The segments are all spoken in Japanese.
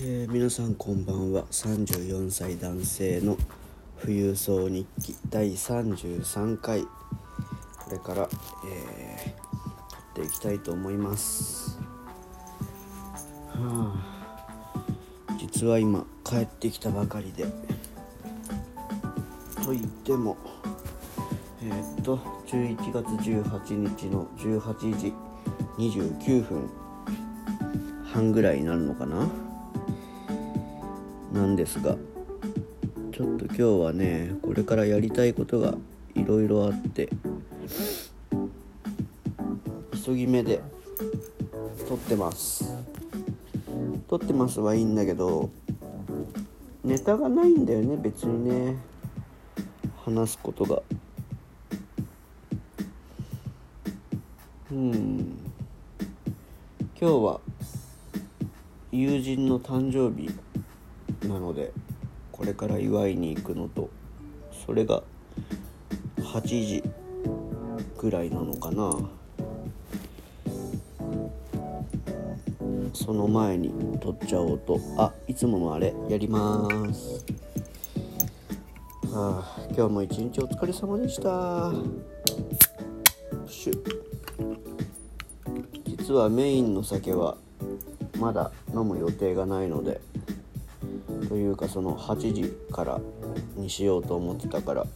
えー皆さんこんばんは。34歳男性の富裕層日記第33回これから、えー撮っていきたいと思います。はあ。実は今帰ってきたばかりで。と言ってもえーっと11月18日の18時29分半ぐらいになるのかな。なんですがちょっと今日はねこれからやりたいことがいろいろあって急ぎ目で撮ってます。撮ってますはいいんだけどネタがないんだよね別にね。話すことが。うん。今日は友人の誕生日なのでこれから祝いに行くのとそれが8時ぐらいなのかな。その前に撮っちゃおうと。あいつものあれやります。はあ今日も一日お疲れ様でした。プシュ実はメインの酒はまだ飲む予定がないのでというかその8時からにしようと思ってたから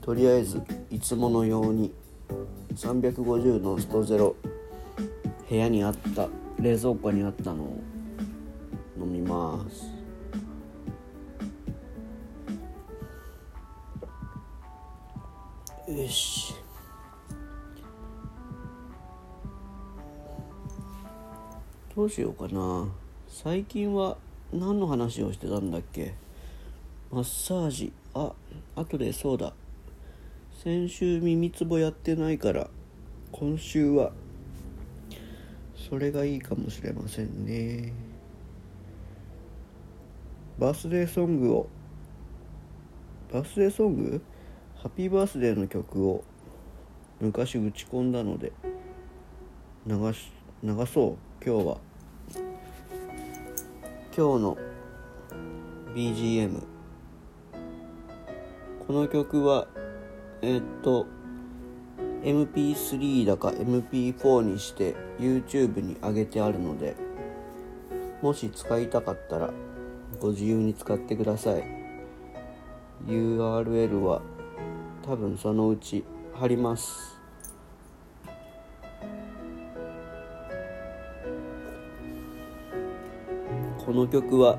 とりあえずいつものように350のストゼロ部屋にあった冷蔵庫にあったのを飲みます。よし。どうしようかな。最近は何の話をしてたんだっけ？マッサージ。あ後でそうだ。先週耳つぼやってないから今週はそれがいいかもしれませんね。バースデーソングをバースデーソング？ハッピーバースデーの曲を昔打ち込んだので流し流そう今日は。今日の BGM この曲はえーっと MP3 だか MP4 にして YouTube に上げてあるのでもし使いたかったらご自由に使ってください。URL は多分そのうち貼ります。この曲は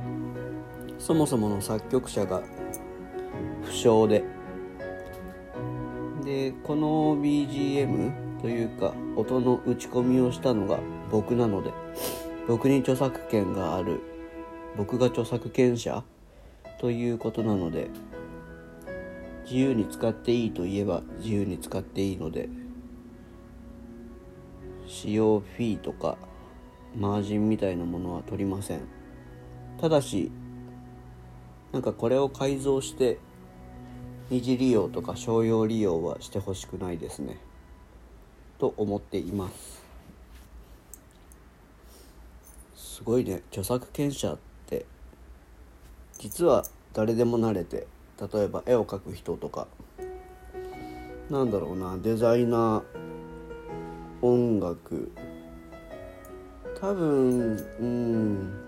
そもそもの作曲者が不詳で。でこの BGM というか音の打ち込みをしたのが僕なので僕に著作権がある僕が著作権者ということなので自由に使っていいと言えば自由に使っていいので使用フィーとかマージンみたいなものは取りません。ただしなんかこれを改造して二次利用とか商用利用はしてほしくないですね。と思っています。すごいね。著作権者って実は誰でもなれて例えば絵を描く人とかなんだろうなデザイナー音楽多分うん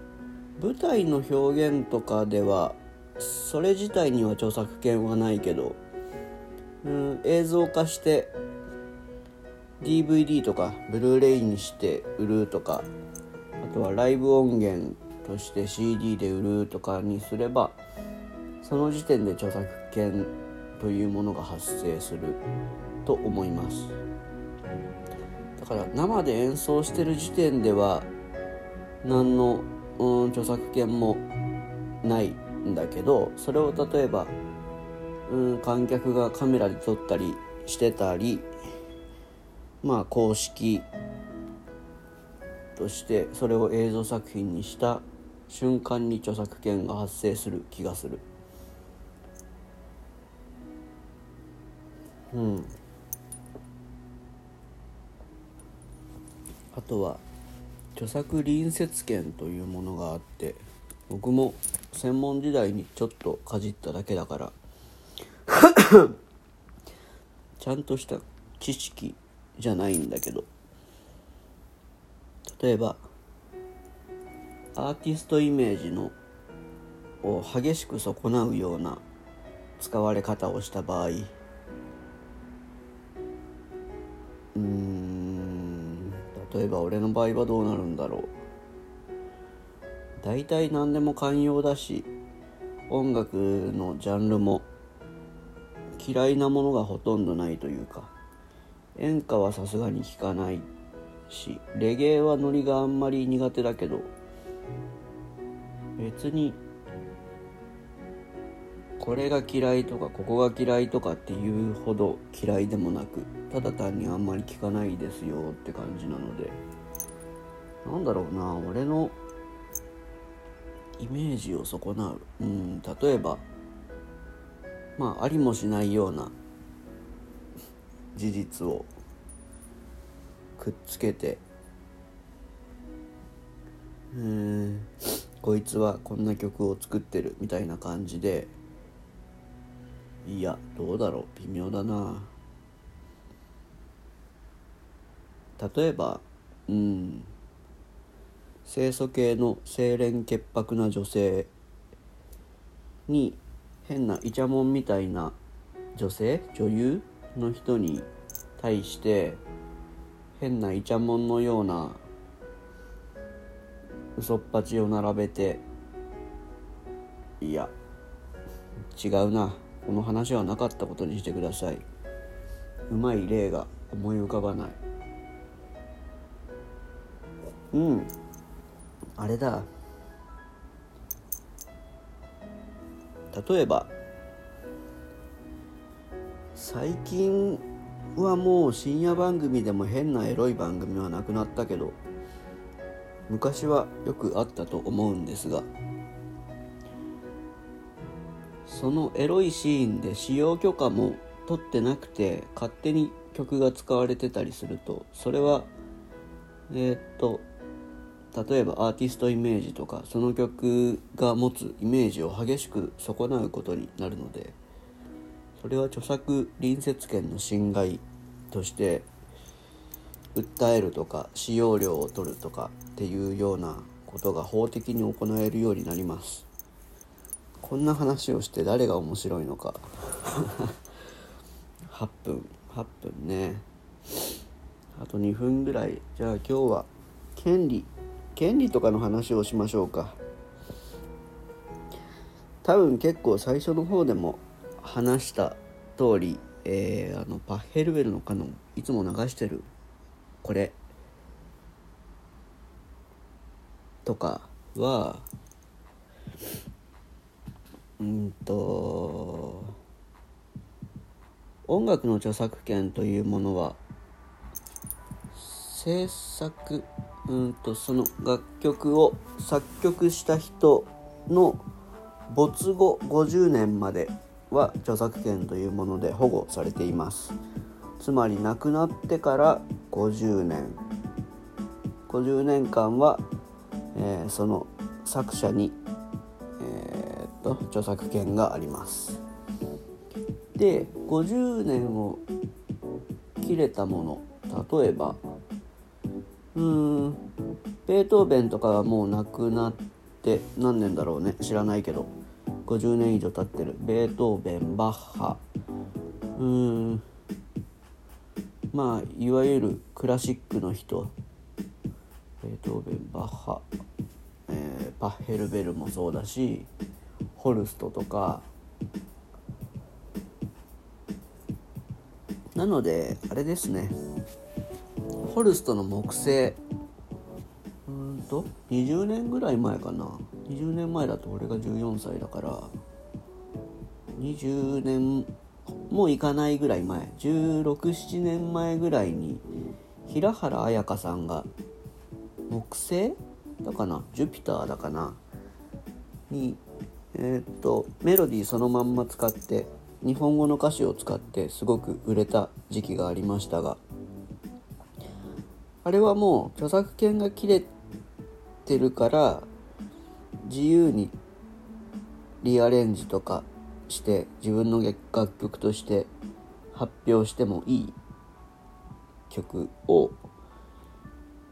舞台の表現とかではそれ自体には著作権はないけど、うん、映像化して DVD とかブルーレイにして売るとかあとはライブ音源として CD で売るとかにすればその時点で著作権というものが発生すると思います。だから生で演奏してる時点では何の、うん、著作権もないんだけどそれを例えば、うん、観客がカメラで撮ったりしてたりまあ公式としてそれを映像作品にした瞬間に著作権が発生する気がする。うん。あとは著作隣接権というものがあって僕も専門時代にちょっとかじっただけだから ちゃんとした知識じゃないんだけど例えばアーティストイメージのを激しく損なうような使われ方をした場合俺の場合はどうなるんだろう。大体何でも寛容だし音楽のジャンルも嫌いなものがほとんどないというか演歌はさすがに聴かないしレゲエはノリがあんまり苦手だけど別にこれが嫌いとかここが嫌いとかっていうほど嫌いでもなくただ単にあんまり聞かないですよって感じなので。なんだろうな俺のイメージを損なう。うん例えばまあありもしないような事実をくっつけてうんこいつはこんな曲を作ってるみたいな感じでいやどうだろう微妙だな。例えばうん。清楚系の清廉潔白な女性に変なイチャモンみたいな女性女優の人に対して変なイチャモンのような嘘っぱちを並べていや違うなこの話はなかったことにしてください。うまい例が思い浮かばない。うん。あれだ。例えば最近はもう深夜番組でも変なエロい番組はなくなったけど昔はよくあったと思うんですがそのエロいシーンで使用許可も取ってなくて勝手に曲が使われてたりするとそれはえー、っと例えばアーティストイメージとかその曲が持つイメージを激しく損なうことになるのでそれは著作隣接権の侵害として訴えるとか使用料を取るとかっていうようなことが法的に行えるようになります。こんな話をして誰が面白いのか。8分。8分ね。あと2分ぐらい。じゃあ今日は権利。権利とかの話をしましょうか。多分結構最初の方でも話した通り、えー、あのパッヘルベルのカノンいつも流してるこれ。とかはうんと音楽の著作権というものは制作うんとその楽曲を作曲した人の没後50年までは著作権というもので保護されています。つまり亡くなってから50年。50年間は、えー、その作者に、えー、っと著作権があります。で50年を切れたもの例えばうん。ベートーベンとかはもう亡くなって何年だろうね。知らないけど。50年以上経ってる。ベートーベンバッハ。うん。まあいわゆるクラシックの人ベートーベンバッハ、えー、パッヘルベルもそうだしホルストとか。なのであれですね。ホルストの木星。うんと20年ぐらい前かな。20年前だと俺が14歳だから。20年もういかないぐらい前。1617年前ぐらいに平原綾香さんが木星だかな。ジュピターだかな。にえー、っとメロディーそのまんま使って日本語の歌詞を使ってすごく売れた時期がありましたがあれはもう著作権が切れてるから自由にリアレンジとかして自分の楽曲として発表してもいい曲を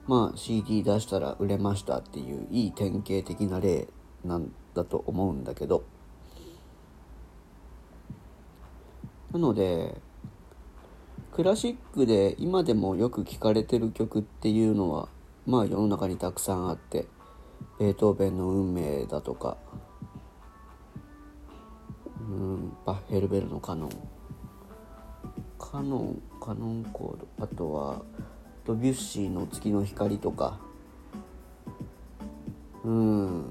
まあ CD 出したら売れましたっていういい典型的な例なんだと思うんだけど。なのでクラシックで今でもよく聴かれてる曲っていうのはまあ世の中にたくさんあってベートーベンの運命だとかうんバッヘルベルのカノンカノンカノンコードあとはドビュッシーの月の光とかうん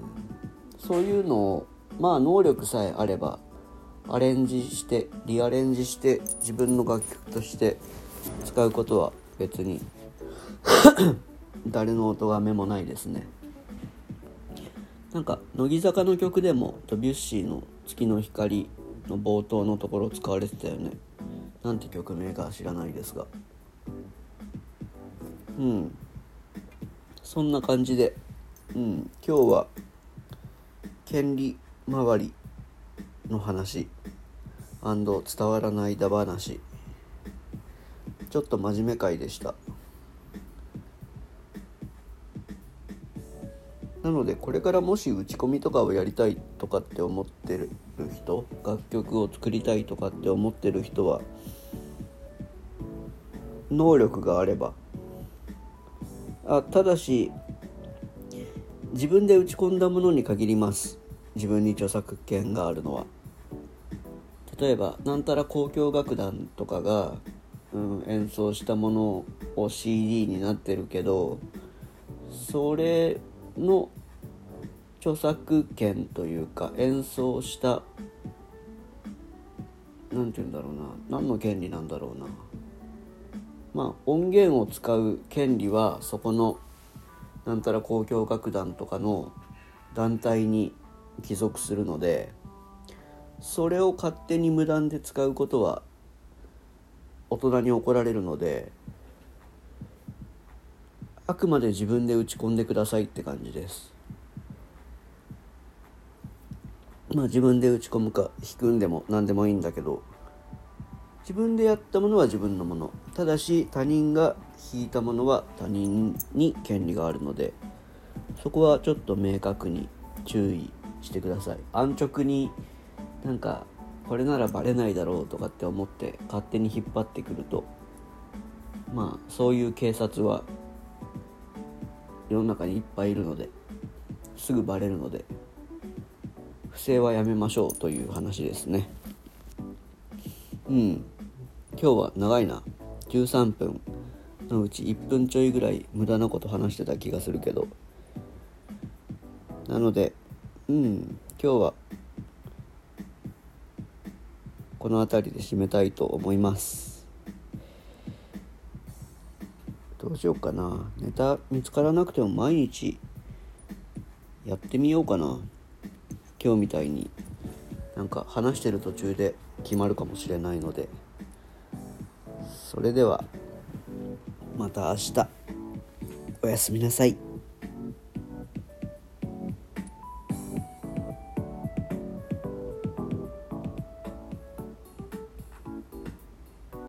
そういうのをまあ能力さえあればアレンジしてリアレンジして自分の楽曲として使うことは別に誰の音がめもないですね。なんか乃木坂の曲でもドビュッシーの「月の光」の冒頭のところ使われてたよね。なんて曲名か知らないですが。うん。そんな感じで、うん、今日は権利周りの話。伝わらないだ話。ちょっと真面目回でした。なのでこれからもし打ち込みとかをやりたいとかって思ってる人楽曲を作りたいとかって思ってる人は能力があれば。あただし自分で打ち込んだものに限ります。自分に著作権があるのは。例えばなんたら交響楽団とかが、うん、演奏したものを CD になってるけどそれの著作権というか演奏した何て言うんだろうな何の権利なんだろうな。まあ音源を使う権利はそこのなんたら交響楽団とかの団体に帰属するのでそれを勝手に無断で使うことは大人に怒られるのであくまで自分で打ち込んでくださいって感じです。まあ自分で打ち込むか弾くんでも何でもいいんだけど自分でやったものは自分のもの。ただし他人が弾いたものは他人に権利があるのでそこはちょっと明確に注意してください。安直になんかこれならバレないだろうとかって思って勝手に引っ張ってくるとまあそういう警察は世の中にいっぱいいるのですぐバレるので不正はやめましょうという話ですね。うん。今日は長いな。13分のうち1分ちょいぐらい無駄なこと話してた気がするけど。なのでうん。今日はこの辺りで締めたいと思います。どうしようかな。ネタ見つからなくても毎日やってみようかな。今日みたいになんか話してる途中で決まるかもしれないので。それではまた明日。おやすみなさい。